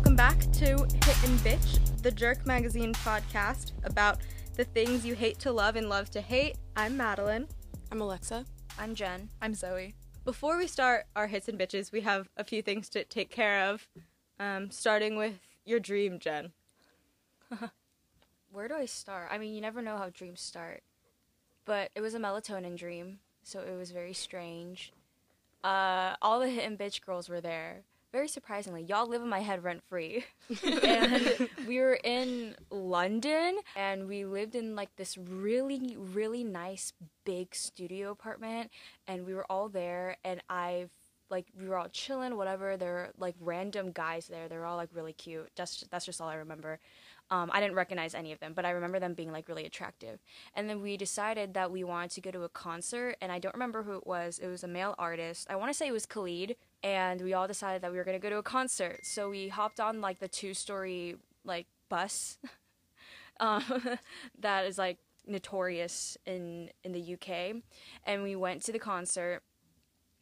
Welcome back to Hit and Bitch, the Jerk Magazine podcast about the things you hate to love and love to hate. I'm Madeline. I'm Alexa. I'm Jen. I'm Zoe. Before we start our hits and bitches, we have a few things to take care of. Um, starting with your dream, Jen. Where do I start? I mean, you never know how dreams start. But it was a melatonin dream, so it was very strange. Uh, all the hit and bitch girls were there. Very surprisingly, y'all live in my head rent free. and we were in London and we lived in like this really, really nice big studio apartment and we were all there and I've like we were all chilling, whatever. There were like random guys there. They're all like really cute. That's that's just all I remember. Um, I didn't recognize any of them, but I remember them being like really attractive. And then we decided that we wanted to go to a concert, and I don't remember who it was. It was a male artist. I want to say it was Khalid, and we all decided that we were gonna go to a concert. So we hopped on like the two-story like bus, um, that is like notorious in in the UK, and we went to the concert,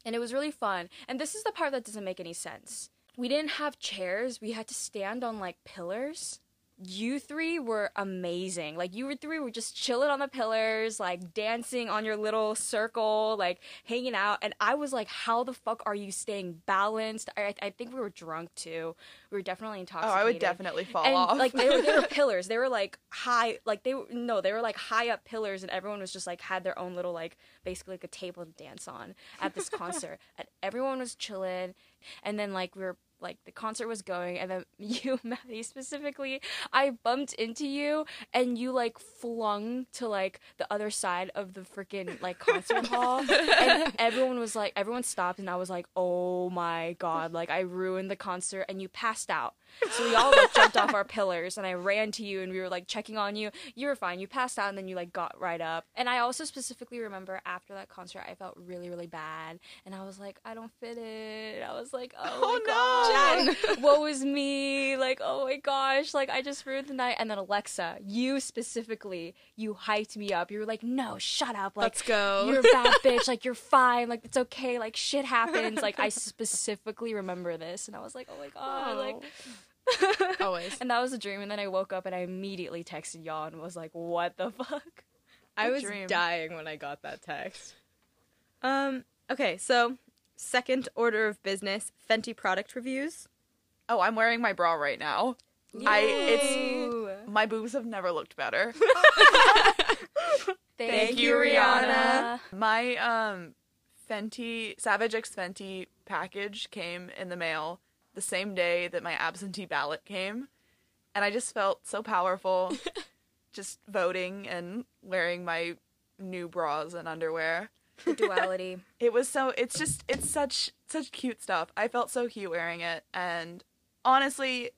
and it was really fun. And this is the part that doesn't make any sense. We didn't have chairs. We had to stand on like pillars you three were amazing. Like you three were just chilling on the pillars, like dancing on your little circle, like hanging out. And I was like, "How the fuck are you staying balanced?" I, I think we were drunk too. We were definitely intoxicated. Oh, I would definitely fall and, off. Like they were, they were pillars. They were like high. Like they were no, they were like high up pillars, and everyone was just like had their own little like basically like a table to dance on at this concert. and everyone was chilling. And then like we were like the concert was going and then you maddie specifically i bumped into you and you like flung to like the other side of the freaking like concert hall and everyone was like everyone stopped and i was like oh my god like i ruined the concert and you passed out so we all like jumped off our pillars and I ran to you and we were like checking on you. You were fine. You passed out and then you like got right up. And I also specifically remember after that concert I felt really, really bad. And I was like, I don't fit it. I was like, oh, Oh, my no. god. What was me? Like, oh my gosh. Like I just ruined the night. And then Alexa, you specifically, you hyped me up. You were like, no, shut up. Like Let's go. you're a bad bitch. Like you're fine. Like it's okay. Like shit happens. Like I specifically remember this, and I was like, oh my god. Like Always. and that was a dream. And then I woke up and I immediately texted y'all and was like, what the fuck? I was dream. dying when I got that text. Um, okay, so second order of business, Fenty product reviews. Oh, I'm wearing my bra right now. I it's my boobs have never looked better. Thank, you, Rihanna. My um Fenty Savage X Fenty package came in the mail the same day that my absentee ballot came, and I just felt so powerful, just voting and wearing my new bras and underwear. The duality. It was so it's just it's such such cute stuff. I felt so cute wearing it and honestly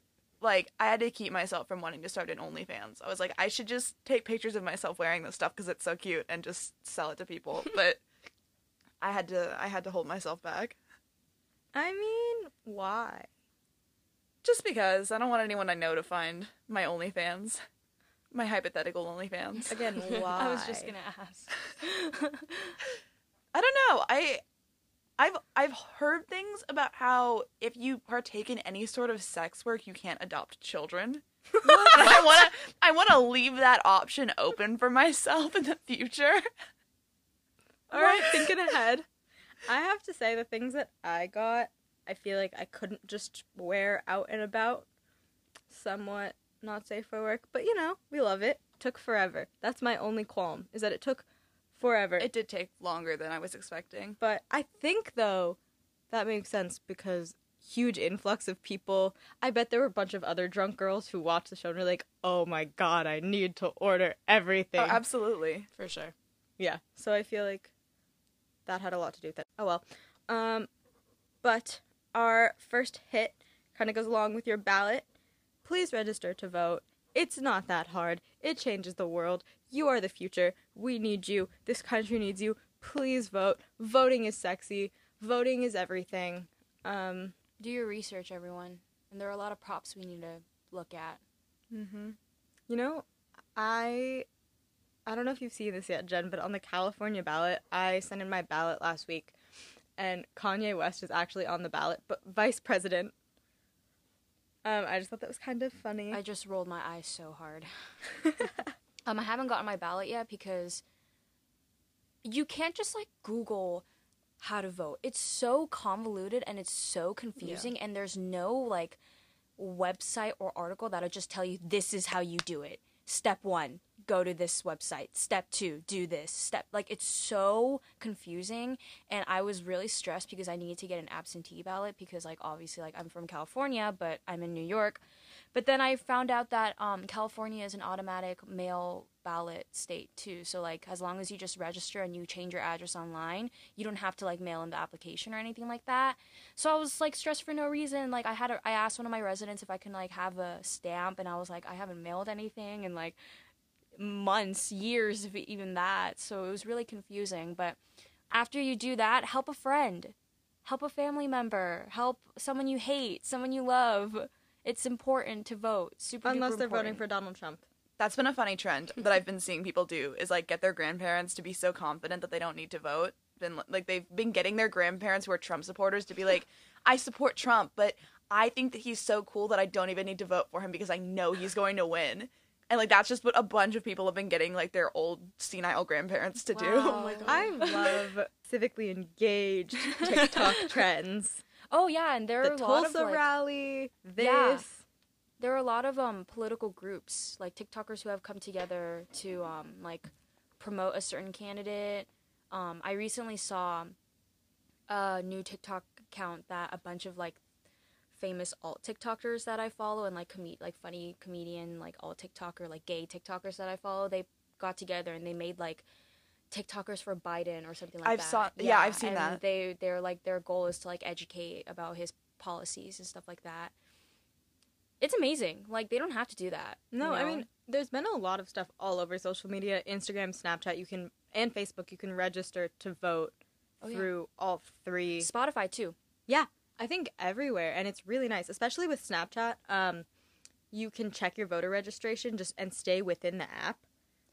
like I had to keep myself from wanting to start an OnlyFans. I was like I should just take pictures of myself wearing this stuff cuz it's so cute and just sell it to people. But I had to I had to hold myself back I mean, why? just because I don't want anyone I know to find my OnlyFans. My hypothetical OnlyFans. Again, why? I was just gonna ask. I don't know. I I've I've heard things about how if you partake in any sort of sex work, you can't adopt children. I want to I want to leave that option open for myself in the future. All right, thinking ahead. I have to say the things that I got, I feel like I couldn't just wear out and about. Somewhat not safe for work, but you know, we love it. Took forever. That's my only qualm is that it took forever. It did take longer than I was expecting. but I think though that makes sense because huge influx of people. I bet there were a bunch of other drunk girls who watched the show and were like, "Oh my god, I need to order everything." Oh, absolutely. For sure. Yeah. So I feel like that had a lot to do with it. Oh well. Um but our first hit kind of goes along with your ballot. Please register to vote. It's not that hard. It changes the world. You are the future. We need you. This country needs you. Please vote. Voting is sexy. Voting is everything. Um Do your research, everyone. And there are a lot of props we need to look at. mhm. You know, I I don't know if you've seen this yet, Jen, but on the California ballot, I sent in my ballot last week, and Kanye West is actually on the ballot, but vice president. Um, I just thought that was kind of funny. I just rolled my eyes so hard. um, I haven't gotten my ballot yet because you can't just like Google how to vote. It's so convoluted and it's so confusing, and there's no like website or article that'll just tell you this is how you do it. Step one, go to this website. Step two, do this. Step like it's so confusing, and I was really stressed because I needed to get an absentee ballot because like obviously like I'm from California, but I'm in New York. But then I found out that um, California is an automatic mail ballot state too. So like as long as you just register and you change your address online, you don't have to like mail in the application or anything like that. So I was like stressed for no reason. Like I had a, I asked one of my residents if I can like have a stamp and I was like I haven't mailed anything in like months, years if even that. So it was really confusing, but after you do that, help a friend. Help a family member, help someone you hate, someone you love. It's important to vote. Super Unless duper they're voting for Donald Trump. That's been a funny trend that I've been seeing people do is like get their grandparents to be so confident that they don't need to vote. Been like they've been getting their grandparents who are Trump supporters to be like, I support Trump, but I think that he's so cool that I don't even need to vote for him because I know he's going to win. And like that's just what a bunch of people have been getting like their old senile grandparents to do. Oh my god. I love civically engaged TikTok trends. Oh yeah, and there are The a lot Tulsa of like, rally, this. Yeah. there are a lot of um political groups like TikTokers who have come together to um like promote a certain candidate. Um, I recently saw a new TikTok account that a bunch of like famous alt TikTokers that I follow and like com- like funny comedian like alt TikToker like gay TikTokers that I follow they got together and they made like TikTokers for Biden or something like that. I've that. saw- yeah, I've seen and that. They they're like their goal is to like educate about his policies and stuff like that. It's amazing. Like they don't have to do that. No, you I mean, there's been a lot of stuff all over social media, Instagram, Snapchat. You can and Facebook. You can register to vote Oh, yeah. through all three. Spotify too. Yeah, I think everywhere, and it's really nice, especially with Snapchat. Um, you can check your voter registration just and stay within the app,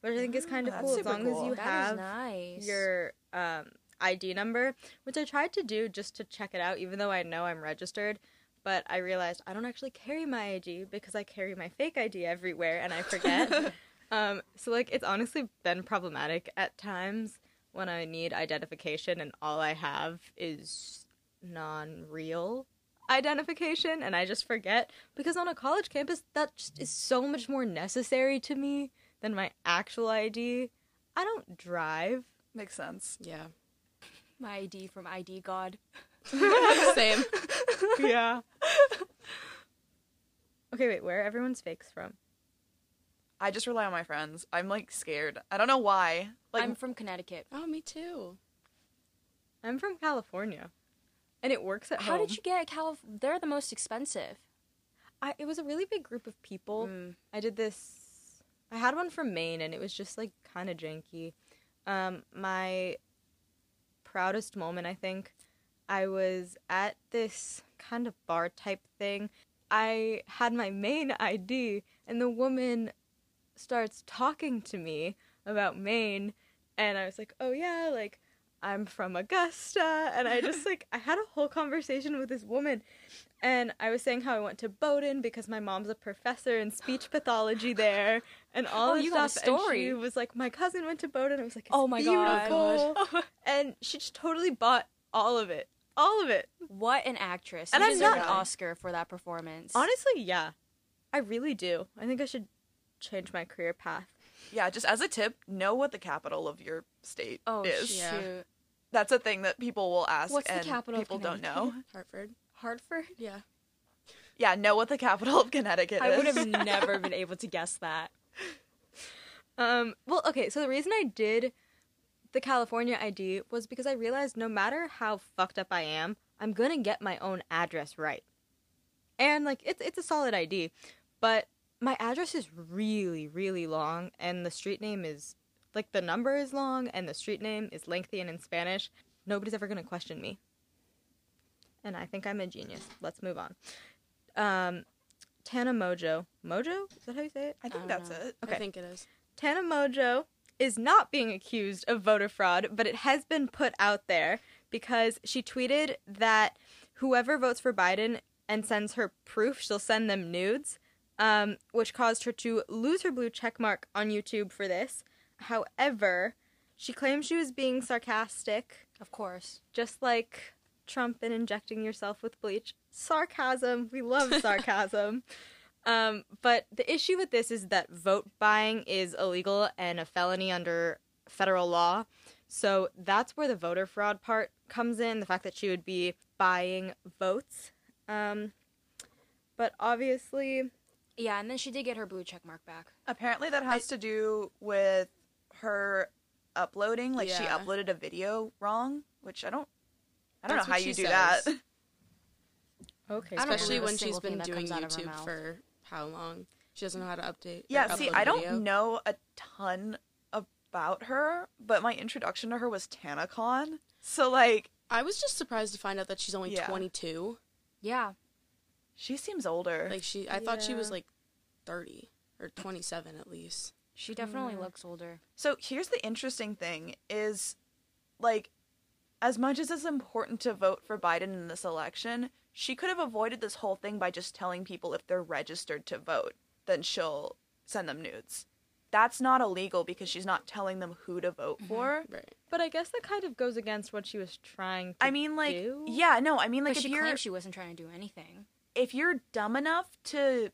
which I think is kind of that's cool as long cool. as you have nice. your um, ID number, which I tried to do just to check it out, even though I know I'm registered. But I realized I don't actually carry my ID because I carry my fake ID everywhere and I forget. um, so like it's honestly been problematic at times when I need identification and all I have is non-real identification and I just forget because on a college campus that just is so much more necessary to me than my actual ID. I don't drive. Makes sense. yeah. my ID from ID God. Same. yeah. Okay, wait, where are everyone's fakes from? I just rely on my friends. I'm like scared. I don't know why. Like I'm from Connecticut. Oh, me too. I'm from California. And it works at home How home. did you get Calif? They're the most expensive. I, it was a really big group of people. Mm. I did this. I had one from Maine, and it was just like kind of janky. Um, my proudest moment, I think, I was at this kind of bar type thing. I had my Maine ID, and the woman starts talking to me about Maine, and I was like, "Oh yeah, like I'm from Augusta," and I just like I had a whole conversation with this woman, and I was saying how I went to Bowdoin because my mom's a professor in speech pathology there, and all Oh, this you got a stuff. And story. she was like, "My cousin went to Bowdoin." I was like, it's Oh my God. beautiful. and she just totally bought all of it, all of it. What an actress! And you I'm deserve not- an Oscar for that performance. Honestly, yeah, I really do. I think I should change my career path. yeah, just as a tip, know what the capital of your state oh is. shoot, Yeah. That's a thing that people will ask What's the and capital of people don't know. Hartford. Hartford. Yeah. Yeah, know what the capital of Connecticut I is. I would have never been able to guess that. Um, well, okay, so the reason I did the California ID was because I realized no matter how fucked up I am, I'm gonna get my own address right. And like it's it's a solid ID, but my address is really really long, and the street name is like the number is long, and the street name is lengthy and in Spanish. Nobody's ever gonna question me, and I think I'm a genius. Let's move on. Um, Tana Mongeau, Mongeau is that how you say it? I think I that's know. it. Okay. I think it is. Tana Mongeau is not being accused of voter fraud, but it has been put out there because she tweeted that whoever votes for Biden and sends her proof. She'll send them nudes, um, which caused her to lose her blue check mark on YouTube for this. However, she claims she was being sarcastic, Of course. just like Trump and injecting yourself with bleach. Sarcasm. We love sarcasm. Um, but the issue with this is that vote buying is illegal and a felony under federal law. So that's where the voter fraud part comes in the fact that she would be buying votes. Um, but obviously, Yeah, and then she did get her blue check mark back. Apparently, that has to do with her uploading. Like she uploaded a video wrong, which I don't. I don't That's know how you do says. that. okay, Especially when she's been doing comes out of her YouTube for how long? She doesn't know how to update. or Yeah, see, I don't know a ton about her, but my introduction to her was TanaCon. So like, I was just surprised to find out that she's only Yeah. 22. Yeah. she seems older. Like she, I thought she was like 30 or 27 at least. She definitely Mm. looks older. So here's the interesting thing is like as much as it's important to vote for Biden in this election, she could have avoided this whole thing by just telling people if they're registered to vote, then she'll send them nudes. That's not illegal because she's not telling them who to vote mm-hmm. for. Right. but I guess that kind of goes against what she was trying to I mean like do. yeah, no, I mean like but if she you're claimed she wasn't trying to do anything. if you're dumb enough to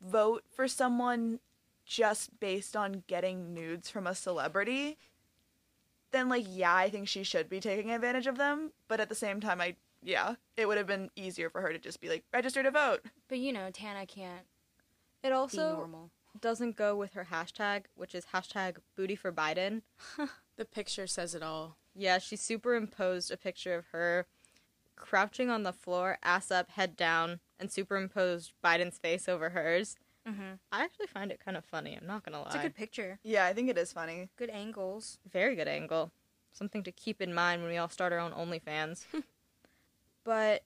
vote for someone just based on getting nudes from a celebrity, then like yeah, I think she should be taking advantage of them. But at the same time, I yeah, it would have been easier for her to just be like register to vote. But you know, Tana can't It be also normal. doesn't go with her hashtag, which is hashtag booty for Biden. The picture says it all. Yeah, she superimposed a picture of her crouching on the floor, ass up, head down, and superimposed Biden's face over hers. Mm-hmm. I actually find it kind of funny. I'm not gonna lie. It's a good picture. Yeah, I think it is funny. Good angles. very good angle. Something to keep in mind when we all start our own OnlyFans. but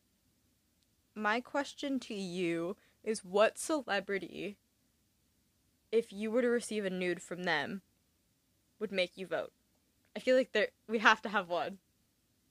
my question to you is what celebrity, if you were to receive a nude from them, would make you vote? I feel like there we have to have one.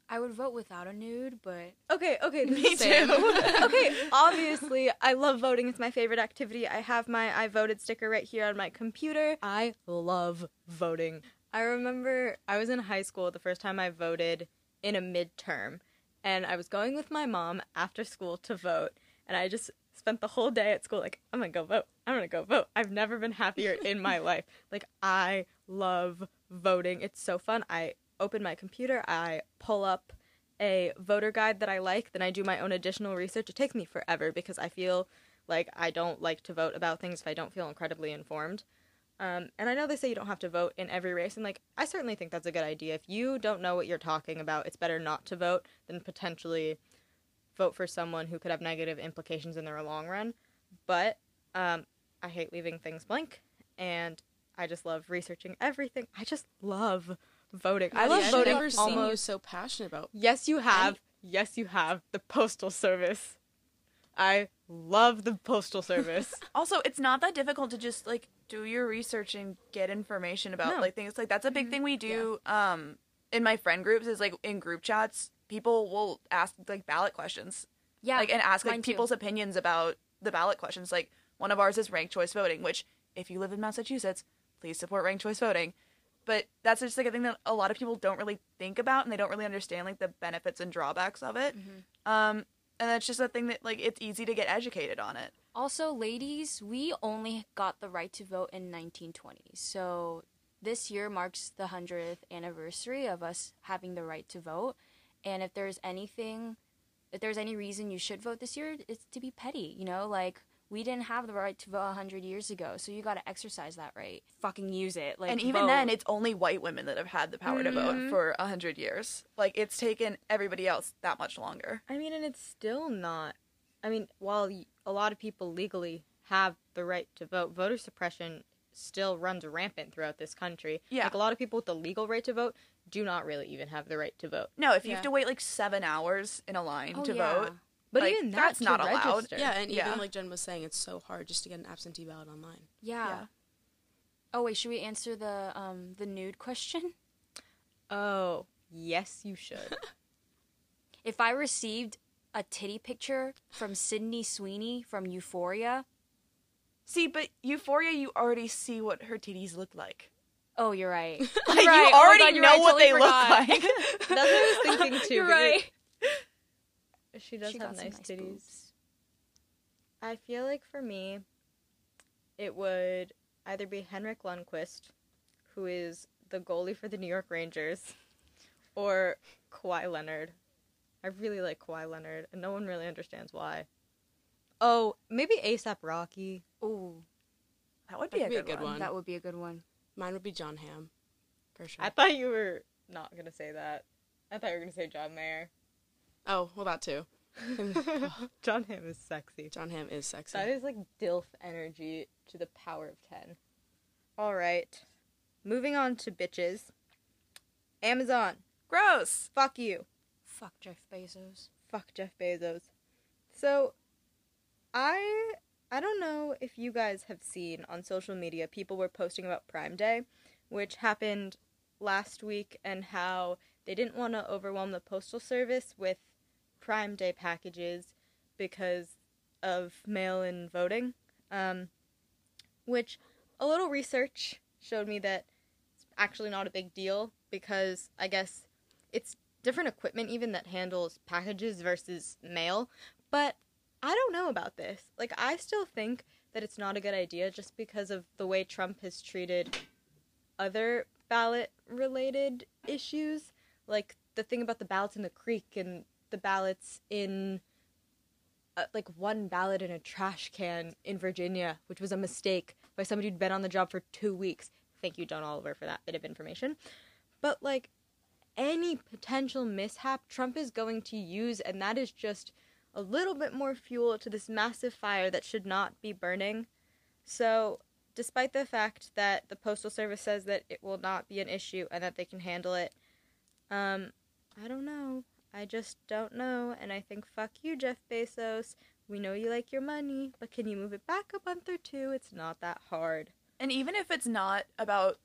I would vote without a nude, but Okay, okay, Me Same. too. okay, obviously, I love voting. It's my favorite activity. I have my I voted sticker right here on my computer. I love voting. I remember I was in high school the first time I voted in a midterm, and I was going with my mom after school to vote, and I just spent the whole day at school like, I'm gonna go vote. I'm gonna go vote. I've never been happier in my life. Like, I love voting. It's so fun. I open my computer, I pull up a voter guide that I like, then I do my own additional research. It takes me forever because I feel like I don't like to vote about things if I don't feel incredibly informed. Um, and I know they say you don't have to vote in every race, and like I certainly think that's a good idea. If you don't know what you're talking about, it's better not to vote than potentially vote for someone who could have negative implications in the long run. But um, I hate leaving things blank, and I just love researching everything. I just love voting. I love I've voting never seen you almost. so passionate about. Yes, you have. Yes, you have. The Postal Service. I love the Postal Service. Also, it's not that difficult to just like do your research and get information about No. like things. Like that's a big thing we do um in my friend groups is like in group chats, people will ask like ballot questions. yeah. like and ask like too. people's opinions about the ballot questions. Like one of ours is ranked choice voting, which if you live in Massachusetts, please support ranked choice voting. But that's just like a thing that a lot of people don't really think about and they don't really understand like the benefits and drawbacks of it. Mm-hmm. Um and that's just a thing that like it's easy to get educated on it. Also, ladies, we only got the right to vote in 1920. So this year marks the 100th anniversary of us having the right to vote. And if there's anything, if there's any reason you should vote this year, it's to be petty. You know, like we didn't have the right to vote 100 years ago. So you got to exercise that right. Fucking use it. Like and even vote. then it's only white women that have had the power to vote Mhm. for a hundred years. Like it's taken everybody else that much longer. I mean, and it's still not. I mean, while a lot of people legally have the right to vote, voter suppression still runs rampant throughout this country. Yeah. Like a lot of people with the legal right to vote do not really even have the right to vote. No, if you Yeah. have to wait like seven hours in a line Oh, to yeah. vote, But Like, even that's that's not to allowed. register. Yeah, and even like Jen was saying, it's so hard just to get an absentee ballot online. Yeah. Yeah. Oh wait, should we answer the um the nude question? Oh, yes, you should. If I received a titty picture from Sydney Sweeney from Euphoria. See, but Euphoria, you already see what her titties look like. Oh, you're right. You're right. you Oh already God, know right. what Totally they forgot. look like. That's what I was thinking too. You're but you're- right. She does She have nice nice titties. boobs. I feel like for me, it would either be Henrik Lundqvist, who is the goalie for the New York Rangers, or Kawhi Leonard. I really like Kawhi Leonard, and no one really understands why. Oh, maybe ASAP Rocky. Ooh, That would be, a, could be a good good one. one. that would be a good one. Mine would be Jon Hamm, for sure. I thought you were not gonna say that. I thought you were gonna say John Mayer. Oh, well, that too. Jon Hamm is sexy. Jon Hamm is sexy. That is like DILF energy to the power of 10. All right. Moving on to bitches. Amazon. Gross. Fuck you. Fuck Jeff Bezos. Fuck Jeff Bezos. So, I I don't know if you guys have seen on social media people were posting about Prime Day, which happened last week and how they didn't want to overwhelm the postal service with Prime Day packages because of mail-in voting. Um, which a little research showed me that it's actually not a big deal because I guess it's different equipment even that handles packages versus mail. But I don't know about this. Like I still think that it's not a good idea just because of the way Trump has treated other ballot related issues, like the thing about the ballots in the creek and the ballots in uh, like one ballot in a trash can in Virginia, which was a mistake by somebody who'd been on the job for 2 weeks. Thank you John Oliver for that bit of information. But like any potential mishap Trump is going to use, and that is just a little bit more fuel to this massive fire that should not be burning. So, despite the fact that the Postal Service says that it will not be an issue and that they can handle it, um, I don't know. I just don't know, and I think fuck you, Jeff Bezos. We know you like your money, but can you move it back a month or two? It's not that hard. And even if it's not about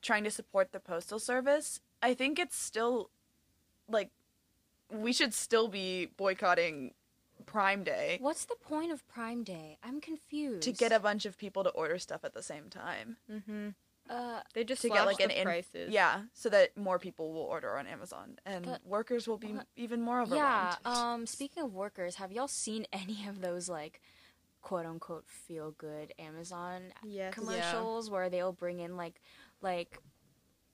trying to support the postal service, I think it's still like we should still be boycotting Prime Day What's the point of Prime Day? I'm confused. to get a bunch of people to order stuff at the same time. Mm-hmm. Uh, They just To get like an in- prices. Yeah, so that more people will order on Amazon and But- workers will be What? even more overwhelmed. yeah. Um, speaking of workers, have y'all seen any of those like quote unquote feel good Amazon Yes. commercials where they'll bring in like like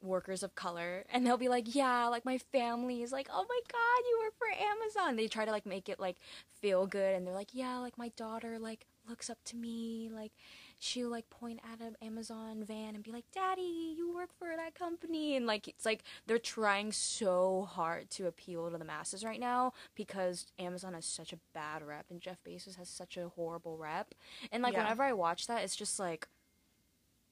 workers of color and they'll be like yeah like my family is like oh my god you work for amazon they try to like make it like feel good and they're like yeah like my daughter like looks up to me like she'll like point at an amazon van and be like daddy you work for that company and like it's like they're trying so hard to appeal to the masses right now because amazon has such a bad rep and jeff bezos has such a horrible rep and like Yeah. whenever i watch that it's just like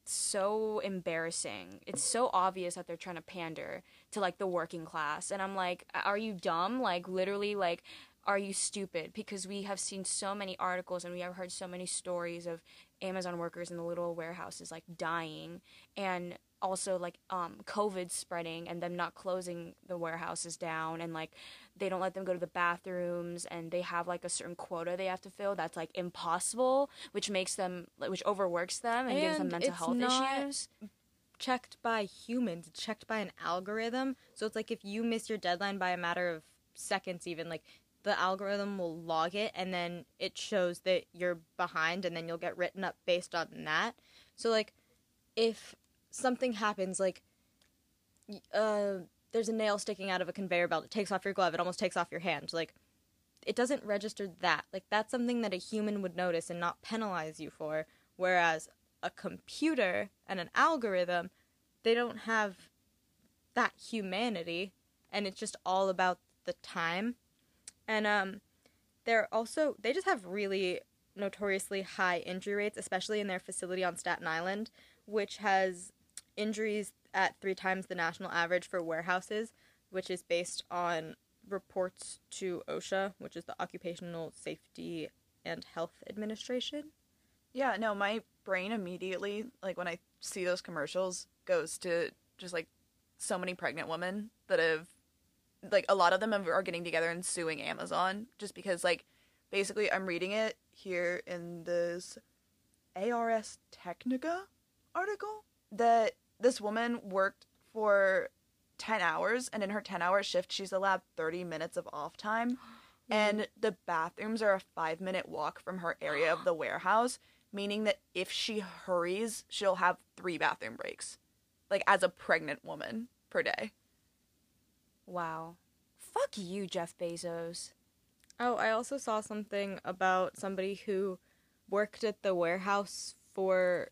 so embarrassing. It's so obvious that they're trying to pander to like the working class. And I'm like, are you dumb? Like literally like are you stupid? Because we have seen so many articles and we have heard so many stories of Amazon workers in the little warehouses like dying and also like um COVID spreading and them not closing the warehouses down and like they don't let them go to the bathrooms and they have like a certain quota they have to fill that's like impossible which makes them which overworks them and, gives them mental it's health not- issues checked by humans, it's checked by an algorithm. So it's like if you miss your deadline by a matter of seconds, even like the algorithm will log it and then it shows that you're behind and then you'll get written up based on that. So like if something happens like uh there's a nail sticking out of a conveyor belt, it takes off your glove, it almost takes off your hand. Like it doesn't register that. Like that's something that a human would notice and not penalize you for. Whereas a computer and an algorithm, they don't have that humanity and it's just all about the time. And um they're also they just have really notoriously high injury rates, especially in their facility on Staten Island, which has injuries at three times the national average for warehouses, which is based on reports to OSHA, which is the Occupational Safety and Health Administration. Yeah, no, my brain immediately, like when I see those commercials, goes to just like so many pregnant women that have like a lot of them are getting together and suing Amazon just because like basically I'm reading it here in this Ars Technica article that this woman worked for 10 hours and in her 10 hour shift she's allowed 30 minutes of off time. And the bathrooms are a 5 minute walk from her area of the warehouse meaning that if she hurries she'll have 3 bathroom breaks like as a pregnant woman per day Wow. Fuck you, Jeff Bezos. Oh, I also saw something about somebody who worked at the warehouse for,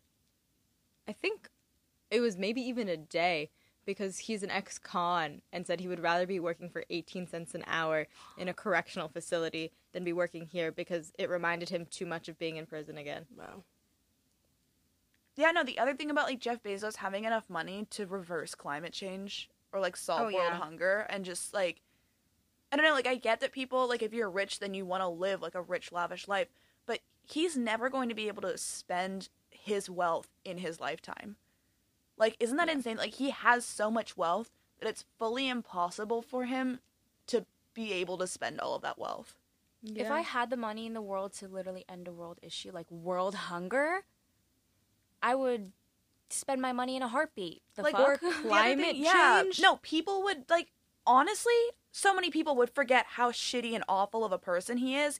I think it was maybe even a day because he's an ex con and said he would rather be working for 18 cents an hour in a correctional facility than be working here because it reminded him too much of being in prison again. Wow. Yeah, no, the other thing about like Jeff Bezos having enough money to reverse climate change or like solve Oh, world yeah. hunger and just like I don't know, like I get that people like if you're rich then you want to live like a rich lavish life, but he's never going to be able to spend his wealth in his lifetime. Like isn't that insane? Like he has so much wealth that it's fully impossible for him to be able to spend all of that wealth. If I had the money in the world to literally end a world issue like world hunger, I would spend my money in a heartbeat. The like fuck? or the other Climate yeah. change? No, people would like honestly, so many people would forget how shitty and awful of a person he is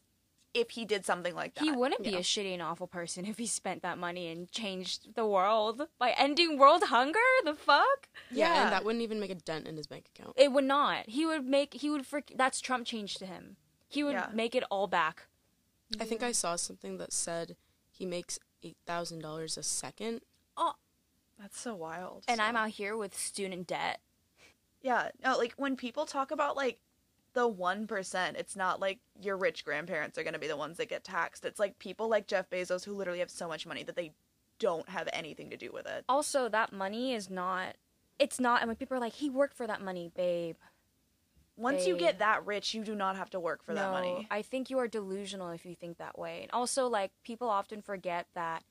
if he did something like that. He wouldn't be Yeah. a shitty and awful person if he spent that money and changed the world by ending world hunger. The fuck? Yeah, Yeah. and that wouldn't even make a dent in his bank account. It would not. He would make. He would. Frick, that's Trump change to him. He would Yeah. make it all back. I think I saw something that said he makes eight thousand dollars a second. Uh, That's so wild. And I'm out here with student debt. Yeah, no, like when people talk about like the 1%, it's not like your rich grandparents are going to be the ones that get taxed. It's like people like Jeff Bezos who literally have so much money that they don't have anything to do with it. Also, that money is not. It's not. And when people are like, "He worked for that money, babe." Once you get that rich, you do not have to work for that no, money. I think you are delusional if you think that way. And also, like, people often forget that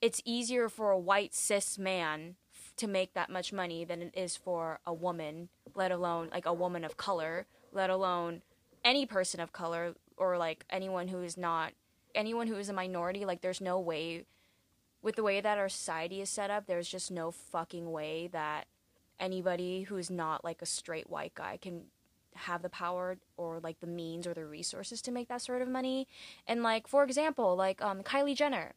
it's easier for a white cis man to make that much money than it is for a woman, let alone like a woman of color, let alone any person of color or like anyone who is not anyone who is a minority. Like, there's no way with the way that our society is set up. There's just no fucking way that anybody who's not like a straight white guy can have the power or like the means or the resources to make that sort of money. And like for example, like um Kylie Jenner.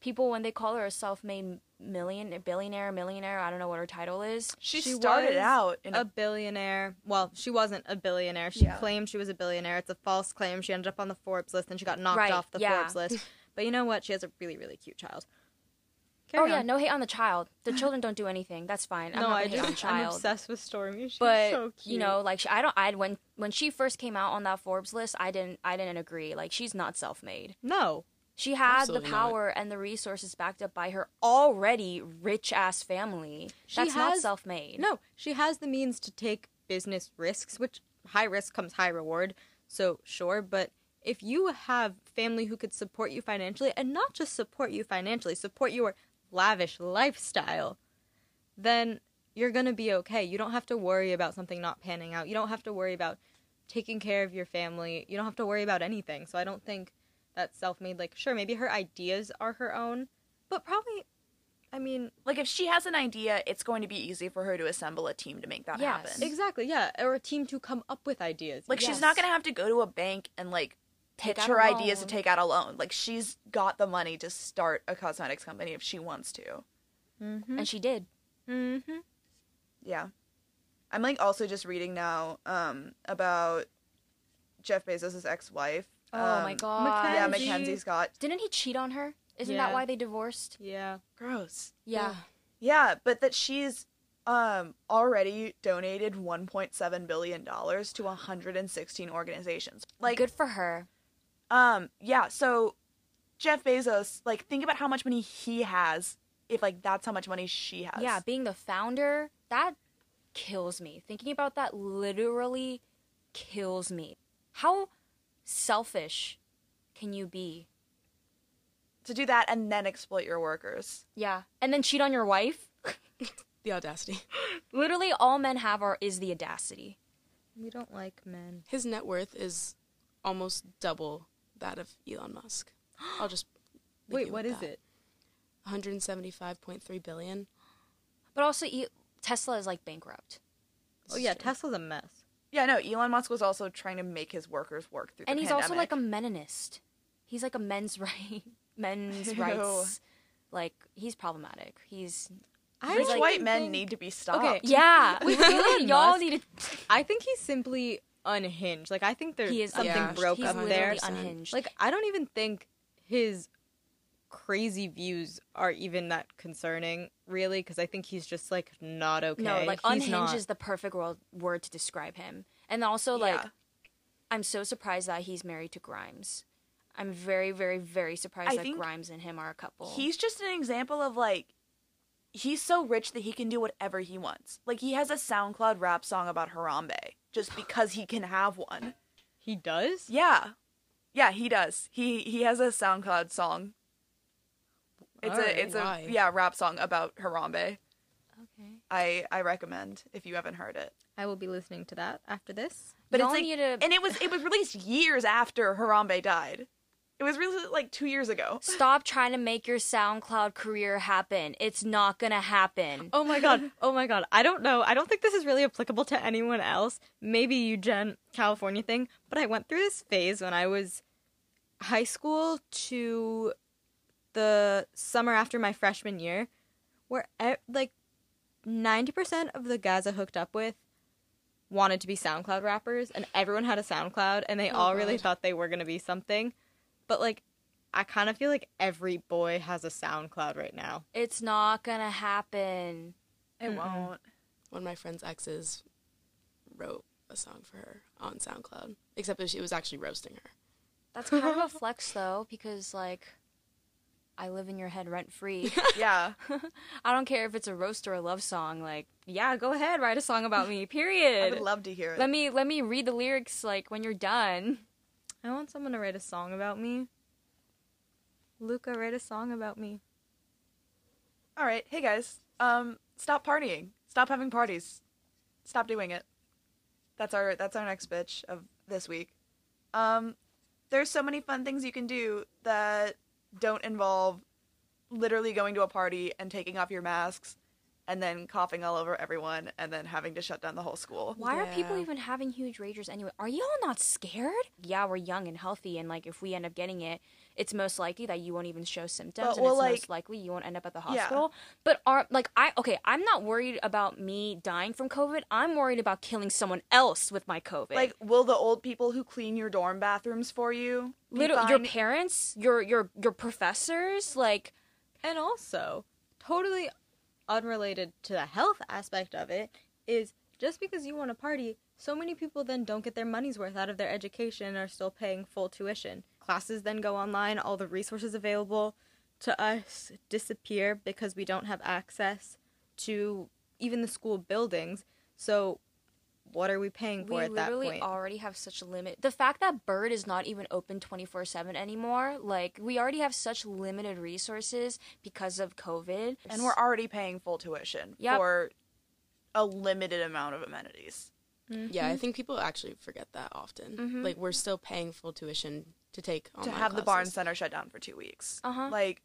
People when they call her a self-made million billionaire, millionaire, I don't know what her title is. She, She started out in a a, billionaire. Well, she wasn't a billionaire. She Yeah. claimed she was a billionaire. It's a false claim. She ended up on the Forbes list and she got knocked Right, off the yeah. Forbes list. But you know what? She has a really, really cute child. oh Carry yeah, no hate on the child. The children don't do anything. That's fine. I'm no, not I gonna just I'm obsessed with Stormi. She's but so cute. you know, like she, I don't. I when when she first came out on that Forbes list, I didn't. I didn't agree. Like she's not self-made. no, She had Absolutely the not. power and the resources backed up by her already rich ass family. She That's not self made. no, she has the means to take business risks, which high risk comes high reward. So sure, but if you have family who could support you financially and not just support you financially, support your lavish lifestyle, then you're going to be okay. You don't have to worry about something not panning out. You don't have to worry about taking care of your family. You don't have to worry about anything. So I don't think that's self-made like sure, maybe her ideas are her own, but probably I mean, like if she has an idea, it's going to be easy for her to assemble a team to make that Yes. happen. exactly, yeah, or a team to come up with ideas. Like she's not gonna have to go to a bank and like pitch her ideas to take out a loan. Like she's got the money to start a cosmetics company if she wants to. Mm-hmm. And she did. Mm-hmm. Yeah. I'm like also just reading now um about Jeff Bezos' ex-wife. Oh my Um, god. Yeah, Mackenzie. Mackenzie Scott. Didn't he cheat on her? Isn't Yeah. that why they divorced? Yeah. Gross. Yeah. Yeah, but that she's um already donated 1.7 billion dollars to 116 organizations. Like good for her. Um, yeah, so Jeff Bezos, like, think about how much money he has if, like, that's how much money she has. Yeah, being the founder, that kills me. Thinking about that literally kills me. How selfish can you be? To do that and then exploit your workers. Yeah. And then cheat on your wife? The audacity. Literally all men have are is the audacity. We don't like men. His net worth is almost double that of Elon Musk. I'll just Wait, you what with is that. it? 175.3 billion. But also, e- Tesla is like bankrupt, Oh yeah, Tesla's a mess. Yeah, no, Elon Musk was also trying to make his workers work through the and he's also like a pandemic. meninist. He's like a men's right, men's Ew. rights. Like he's problematic. He's I Rich don't white men think- need to be stopped. Okay. yeah. With really, Elon y'all Musk- need to. I think he's simply unhinged. Like I think there's He is something Yeah. broke He's up there. unhinged. Like I don't even think his crazy views are even that concerning, really, because I think he's just like not okay. no, like He's unhinged not- is the perfect word word to describe him. And also, like, I'm so surprised that he's married to Grimes. I'm very, very, very surprised I that think Grimes and him are a couple. He's just an example of like he's so rich that he can do whatever he wants. Like he has a SoundCloud rap song about Harambe just because he can have one. he does. Yeah. Yeah, he does. He he has a SoundCloud song. It's Alright, a it's why? a yeah, rap song about Harambe. okay. I I recommend if you haven't heard it. I will be listening to that after this. But Y'all it's like need to and it was it was released years after Harambe died. It was released like 2 years ago. stop trying to make your SoundCloud career happen. It's not gonna happen. Oh my god. Oh my god. I don't know. I don't think this is really applicable to anyone else. Maybe you Jen California thing, but I went through this phase when I was high school to the summer after my freshman year where e- like 90% of the guys I hooked up with wanted to be SoundCloud rappers and everyone had a SoundCloud and they Oh, all really thought they were going to be something. But like I kind of feel like every boy has a SoundCloud right now. It's not gonna happen. It Mm-mm. won't. One of my friend's exes wrote a song for her on SoundCloud, except that she was actually roasting her. That's kind of a flex though, because like I live in your head rent free. Yeah. I don't care if it's a roast or a love song. Like, yeah, go ahead, write a song about me. Period. I would love to hear it. let me let me read the lyrics like when you're done. I want someone to write a song about me. Luca, write a song about me. All right, hey guys, um, stop partying. Stop having parties. Stop doing it. That's our that's our next bitch of this week. Um, there's so many fun things you can do that don't involve literally going to a party and taking off your masks and then coughing all over everyone and then having to shut down the whole school. Why are people even having huge ragers anyway? Are y'all not scared? Yeah, we're young and healthy, and like if we end up getting it, it's most likely that you won't even show symptoms, But, and well, it's like- most likely you won't end up at the Yeah. hospital. But are like I okay, I'm not worried about me dying from COVID. I'm worried about killing someone else with my COVID. Like, will the old people who clean your dorm bathrooms for you be little your parents, your your your professors, like And also, totally unrelated to the health aspect of it, is just because you want to party, so many people then don't get their money's worth out of their education and are still paying full tuition. Classes then go online, all the resources available to us disappear because we don't have access to even the school buildings. So, what are we paying for we at that point? We literally already have such a limit. The fact that Bird is not even open 24/7 anymore, like we already have such limited resources because of COVID. and we're already paying full tuition Yep. for a limited amount of amenities. Yeah, I think people actually forget that often. Mhm. Like we're still paying full tuition to take to online have the Barnes Center shut down for two weeks. Uh-huh. Like,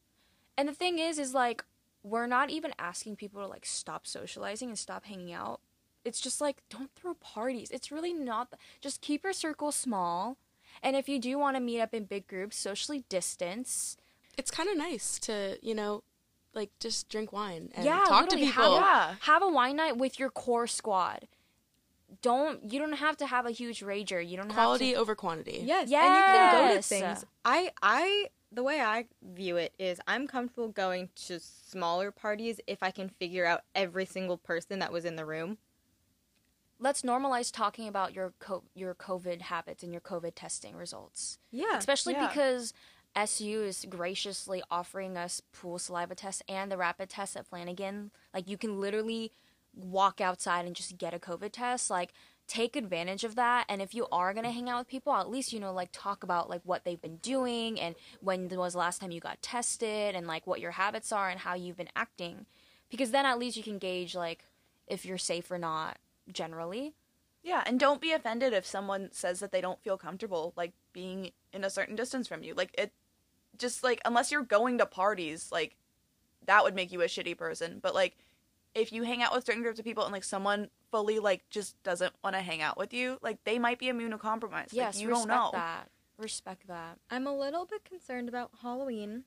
And the thing is is like we're not even asking people to like stop socializing and stop hanging out. It's just like don't throw parties. It's really not just keep your circle small. And if you do want to meet up in big groups, socially distance. It's kind of nice to you know, like just drink wine and Yeah, talk to literally have people. a- yeah. have a wine night with your core squad. Don't you don't have to have a huge rager. You don't have Quality have over quantity. Yes, and you can go to things. I I the way I view it is I'm comfortable going to smaller parties if I can figure out every single person that was in the room. Let's normalize talking about your co- your COVID habits and your COVID testing results. Yeah. Especially Yeah. because SU is graciously offering us pool saliva tests and the rapid test at Flanagan. Like you can literally walk outside and just get a COVID test. Like take advantage of that and if you are going to hang out with people at least you know like talk about like what they've been doing and when was the last time you got tested and like what your habits are and how you've been acting because then at least you can gauge like if you're safe or not generally Yeah, and don't be offended if someone says that they don't feel comfortable like being in a certain distance from you. Like it just like unless you're going to parties, like that would make you a shitty person. But like if you hang out with certain groups of people and like someone fully like just doesn't want to hang out with you, like they might be immunocompromised. Yes, like, you respect don't know. that. Respect that. I'm a little bit concerned about Halloween.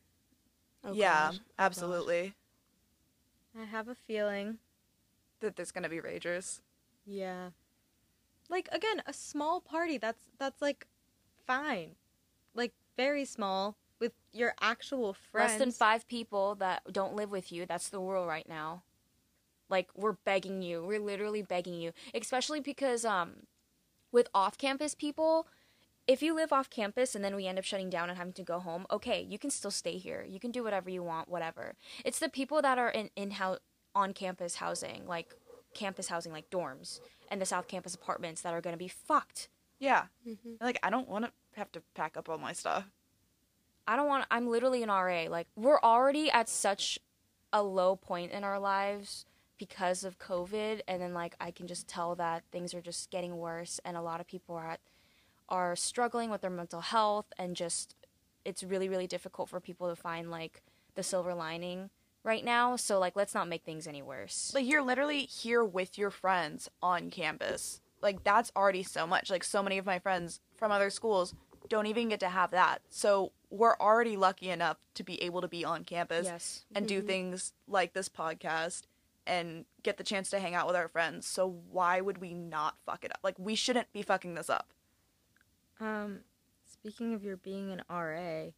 Oh, yeah, gosh. Oh, absolutely. I have a feeling. That there's gonna be ragers. Yeah. Like again, a small party. That's that's like fine. Like very small with your actual friends. Less than five people that don't live with you. That's the rule right now. Like we're begging you. We're literally begging you. Especially because um with off-campus people, if you live off campus and then we end up shutting down and having to go home, okay, you can still stay here. You can do whatever you want, whatever. It's the people that are in in house on campus housing, like campus housing like dorms and the South Campus apartments that are going to be fucked. Yeah. Mhm. Like I don't want to have to pack up all my stuff. I don't want I'm literally an RA. Like we're already at such a low point in our lives because of COVID and then like I can just tell that things are just getting worse and a lot of people are at, are struggling with their mental health and just it's really really difficult for people to find like the silver lining right now. So like let's not make things any worse. Like you're literally here with your friends on campus. Like that's already so much. Like so many of my friends from other schools don't even get to have that. So we're already lucky enough to be able to be on campus yes. and do things like this podcast and get the chance to hang out with our friends. So why would we not fuck it up? Like we shouldn't be fucking this up. Um, speaking of your being an RA,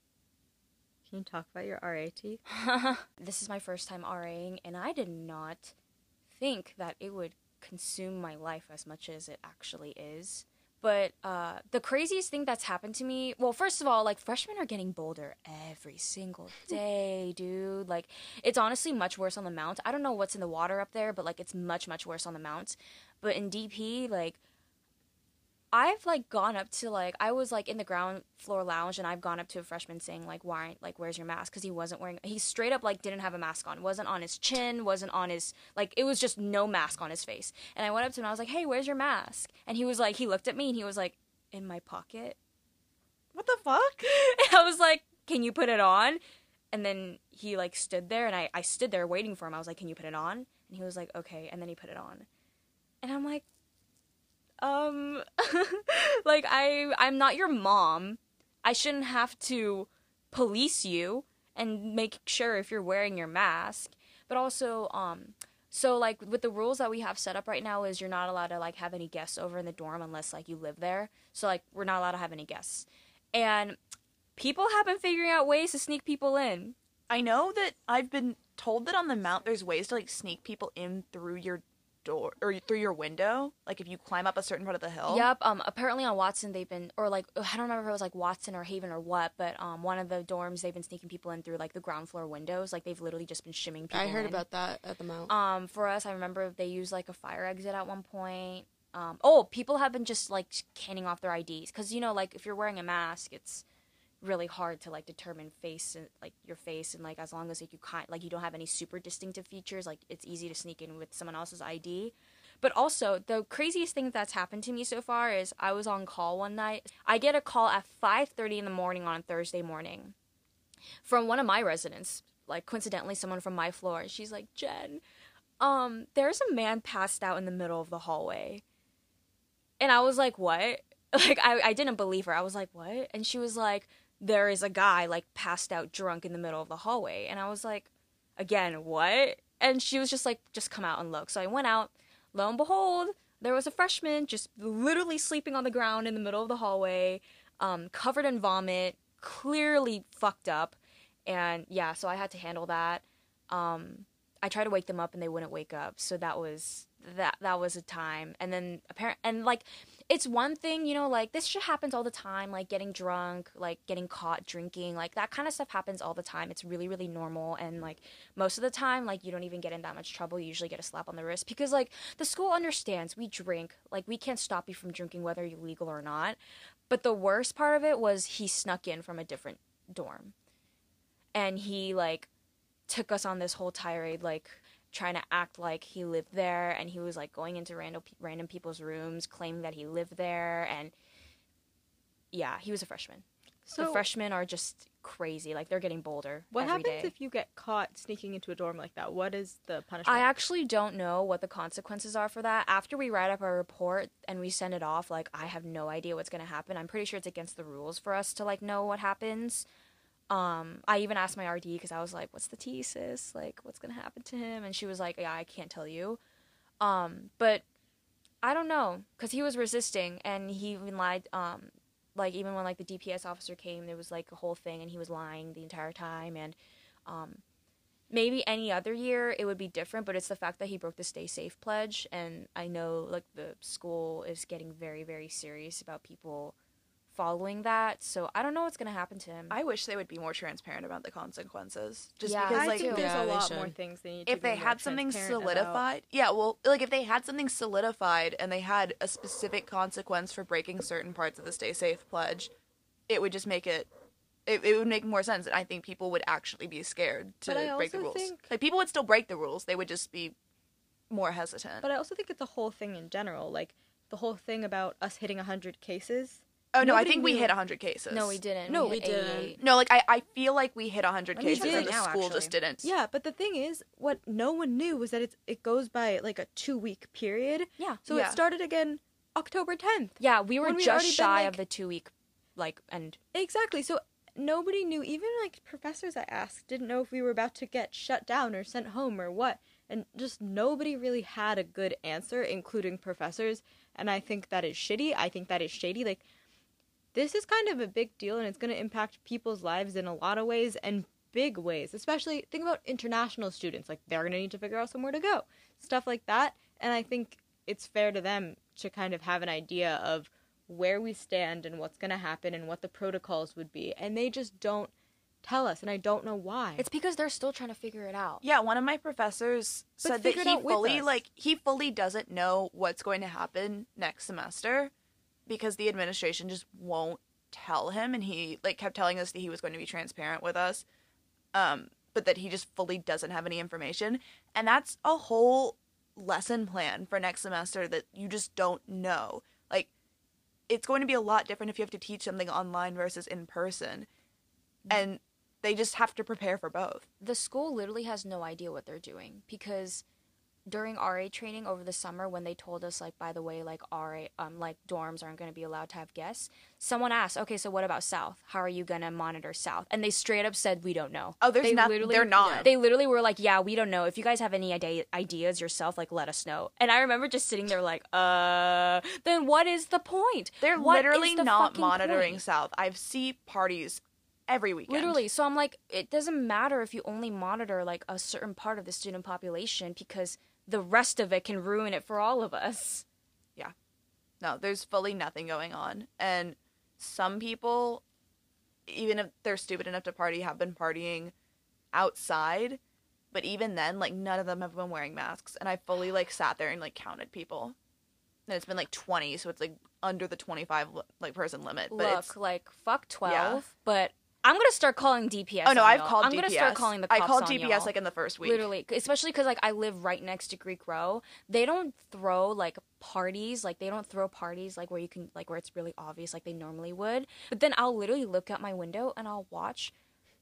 can you talk about your RAT? this is my first time RAing, and I did not think that it would consume my life as much as it actually is. But uh, the craziest thing that's happened to me, well, first of all, like freshmen are getting bolder every single day, dude. Like, it's honestly much worse on the mount. I don't know what's in the water up there, but like, it's much, much worse on the mount. But in DP, like, I've like gone up to like I was like in the ground floor lounge and I've gone up to a freshman saying like why like where's your mask? Because he wasn't wearing he straight up like didn't have a mask on. Wasn't on his chin wasn't on his like it was just no mask on his face. And I went up to him and I was like hey where's your mask? And he was like he looked at me and he was like in my pocket. What the fuck? and I was like can you put it on? And then he like stood there and I I stood there waiting for him. I was like can you put it on? And he was like okay. And then he put it on. And I'm like um like i i'm not your mom. I shouldn't have to police you and make sure if you're wearing your mask. But also um so like with the rules that we have set up right now is you're not allowed to like have any guests over in the dorm unless like you live there. So like we're not allowed to have any guests. And people have been figuring out ways to sneak people in. I know that I've been told that on the mount there's ways to like sneak people in through your door or through your window. Like if you climb up a certain part of the hill. Yep. Um. Apparently on Watson they've been, or like I don't remember if it was like Watson or Haven or what, but um, one of the dorms they've been sneaking people in through like the ground floor windows. Like they've literally just been shimming people. I heard in. about that at the mount. Um. For us, I remember they used like a fire exit at one point. Um. Oh, people have been just like canning off their IDs because you know like if you're wearing a mask, it's really hard to like determine face and like your face and like as long as like you kind like you don't have any super distinctive features like it's easy to sneak in with someone else's id but also the craziest thing that's happened to me so far is i was on call one night. I get a call at 5.30 in the morning on a thursday morning from one of my residents like coincidentally someone from my floor. She's like jen um there's a man passed out in the middle of the hallway. And i was like what? Like I, I didn't believe her. I was like what? And she was like there is a guy like passed out drunk in the middle of the hallway. And i was like again what? And she was just like just come out and look. So i went out. Lo and behold there was a freshman just literally sleeping on the ground in the middle of the hallway um, covered in vomit clearly fucked up. And yeah so i had to handle that. Um, i tried to wake them up and they wouldn't wake up. So that was that that was a time. And then apparent and like it's one thing, you know, like this shit happens all the time, like getting drunk, like getting caught drinking, like that kind of stuff happens all the time. It's really, really normal. And like most of the time, like you don't even get in that much trouble. You usually get a slap on the wrist because like the school understands we drink. Like we can't stop you from drinking whether you're legal or not. But the worst part of it was he snuck in from a different dorm. And he like took us on this whole tirade like trying to act like he lived there and he was like going into random random people's rooms claiming that he lived there and yeah, he was a freshman. So the freshmen are just crazy. Like they're getting bolder. what happens day. if you get caught sneaking into a dorm like that? What is the punishment? I actually don't know what the consequences are for that. After we write up our report and we send it off, like I have no idea what's gonna happen. I'm pretty sure it's against the rules for us to like know what happens. Um, I even asked my RD because I was like, "What's the T, sis? Like, what's gonna happen to him?" And she was like, "Yeah, I can't tell you." Um, but I don't know because he was resisting and he even lied. Um, like even when like the DPS officer came, there was like a whole thing and he was lying the entire time and um maybe any other year it would be different but it's the fact that he broke the stay safe pledge and i know like the school is getting very very serious about people following that so i don't know what's going to happen to him I wish they would be more transparent about the consequences. Just Yeah, because I like think there's Yeah, a lot more things they need to if be they more had something transparent about. solidified yeah well like if they had something solidified and they had a specific consequence for breaking certain parts of the stay safe pledge it would just make it it, it would make more sense and i think people would actually be scared to But I break the rules think- like people would still break the rules they would just be more hesitant But I also think it's a whole thing in general. Like the whole thing about us hitting 100 cases. Oh no i nobody think we knew- hit 100 cases no we didn't No, hit we didn't. 88. no like i, I feel like we hit 100 I mean, cases did and the now, school actually. just didn't Yeah, but the thing is, what no one knew was that it's, it goes by like a two week period. yeah So Yeah. it started again October 10th. yeah we were When we'd just already been, shy like- of the two week like and Exactly. So nobody knew. Even like professors I asked didn't know if we were about to get shut down or sent home or what. And just nobody really had a good answer, including professors. And I think that is shitty. I think that is shady. Like, this is kind of a big deal and it's going to impact people's lives in a lot of ways and big ways. Especially, think about international students. Like, they're going to need to figure out somewhere to go. Stuff like that. And I think it's fair to them to kind of have an idea of where we stand and what's going to happen and what the protocols would be. And they just don't tell us. And I don't know why. it's because they're still trying to figure it out Yeah, one of my professors But said that figure he out fully like he fully doesn't know what's going to happen next semester because the administration just won't tell him and he like kept telling us that he was going to be transparent with us. Um but that he just fully doesn't have any information and that's a whole lesson plan for next semester that you just don't know. Like it's going to be a lot different if you have to teach something online versus in person. And they just have to prepare for both. the school literally has no idea what they're doing because during RA training over the summer when they told us like by the way like RA um like dorms aren't going to be allowed to have guests someone asked okay so what about south how are you going to monitor south and they straight up said we don't know Oh, there's they not- literally- they're not. they literally were like yeah we don't know if you guys have any idea- ideas yourself like let us know and I remember just sitting there like uh then what is the point They're What is literally the not monitoring point? South. I've see parties every weekend. Literally. So I'm like, it doesn't matter if you only monitor like a certain part of the student population because the rest of it can ruin it for all of us. Yeah. No, there's fully nothing going on. And some people, even if they're stupid enough to party, have been partying outside. But even then, like none of them have been wearing masks. And I fully like sat there and like counted people. And it's been like 20, so it's like under the 25 like person limit. But Look, it's like fuck twelve, Yeah. but I'm gonna start calling DPS. oh no, I've y'all. called I'm DPS. gonna start calling the Cops I called DPS y'all. like in the first week. Literally, especially because like I live right next to Greek Row. They don't throw like parties, like they don't throw parties like where you can like where it's really obvious like they normally would. But then I'll literally look out my window and I'll watch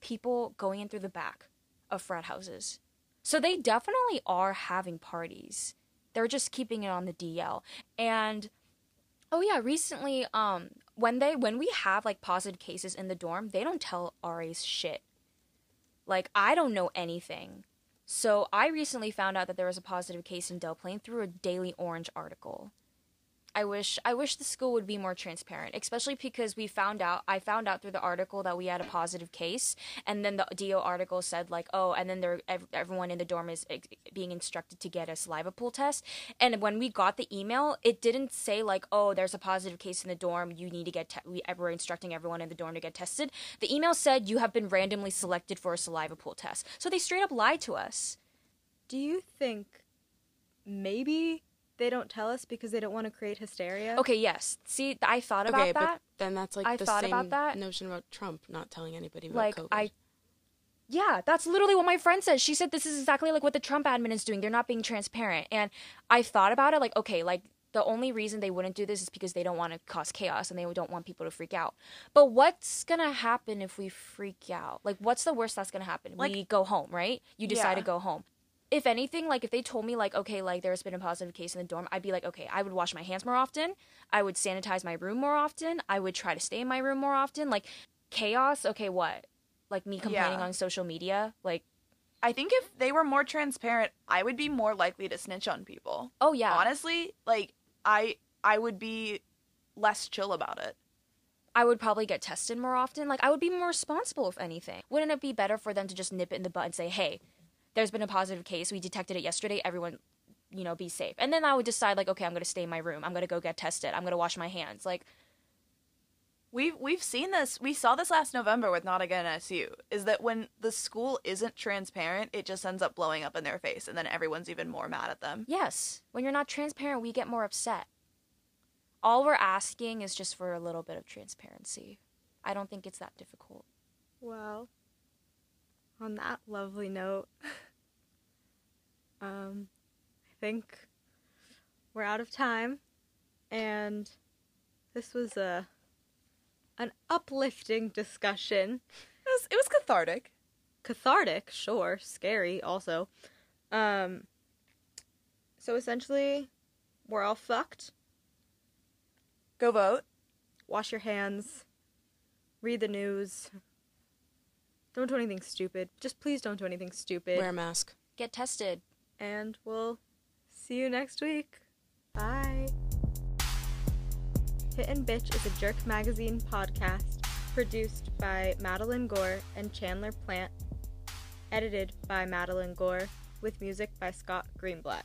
people going in through the back of frat houses. So they definitely are having parties. They're just keeping it on the DL. And oh yeah, recently um when they when we have like positive cases in the dorm, they don't tell RAs shit. Like I don't know anything. So I recently found out that there was a positive case in Del through a Daily Orange article. I wish I wish the school would be more transparent, especially because we found out I found out through the article that we had a positive case, and then the DO article said like, oh, and then there ev- everyone in the dorm is being instructed to get a saliva pool test, and when we got the email, it didn't say like, oh, there's a positive case in the dorm, you need to get te- we we're instructing everyone in the dorm to get tested. The email said you have been randomly selected for a saliva pool test, so they straight up lied to us. Do you think maybe they don't tell us because they don't want to create hysteria? Okay, yes. See, I thought about okay, that. but then that's like I the thought same about that. notion about Trump not telling anybody about like COVID. I Yeah, that's literally what my friend says. She said this is exactly like what the Trump admin is doing. They're not being transparent. And I thought about it like, okay, like the only reason they wouldn't do this is because they don't want to cause chaos and they don't want people to freak out. But what's going to happen if we freak out? Like what's the worst that's going to happen? Like- we go home, right? You decide Yeah. to go home. If anything, like if they told me like, okay, like there's been a positive case in the dorm, I'd be like, okay, I would wash my hands more often. I would sanitize my room more often. I would try to stay in my room more often. Like chaos, okay, what? Like me complaining Yeah. on social media, like I think if they were more transparent, I would be more likely to snitch on people. Oh yeah. Honestly, like I I would be less chill about it. I would probably get tested more often. Like I would be more responsible if anything. Wouldn't it be better for them to just nip it in the butt and say, "Hey, there's been a positive case. We detected it yesterday. Everyone, you know, be safe." And then I would decide like, "Okay, I'm going to stay in my room. I'm going to go get tested. I'm going to wash my hands." Like We've we've seen this. We saw this last November with Not Again SU. Is that when the school isn't transparent, it just ends up blowing up in their face, and then everyone's even more mad at them. yes, when you're not transparent, we get more upset. All we're asking is just for a little bit of transparency. I don't think it's that difficult. Well, on that lovely note, um, I think we're out of time, and this was a an uplifting discussion. It was, it was cathartic. Cathartic, sure, scary also. Um, so essentially, we're all fucked. Go vote. Wash your hands. Read the news. Don't do anything stupid. Just please don't do anything stupid. Wear a mask. Get tested. and we'll see you next week. Bye. Hit and Bitch is a Jerk Magazine podcast produced by Madeline Gore and Chandler Plant, edited by Madeline Gore, with music by Scott Greenblatt.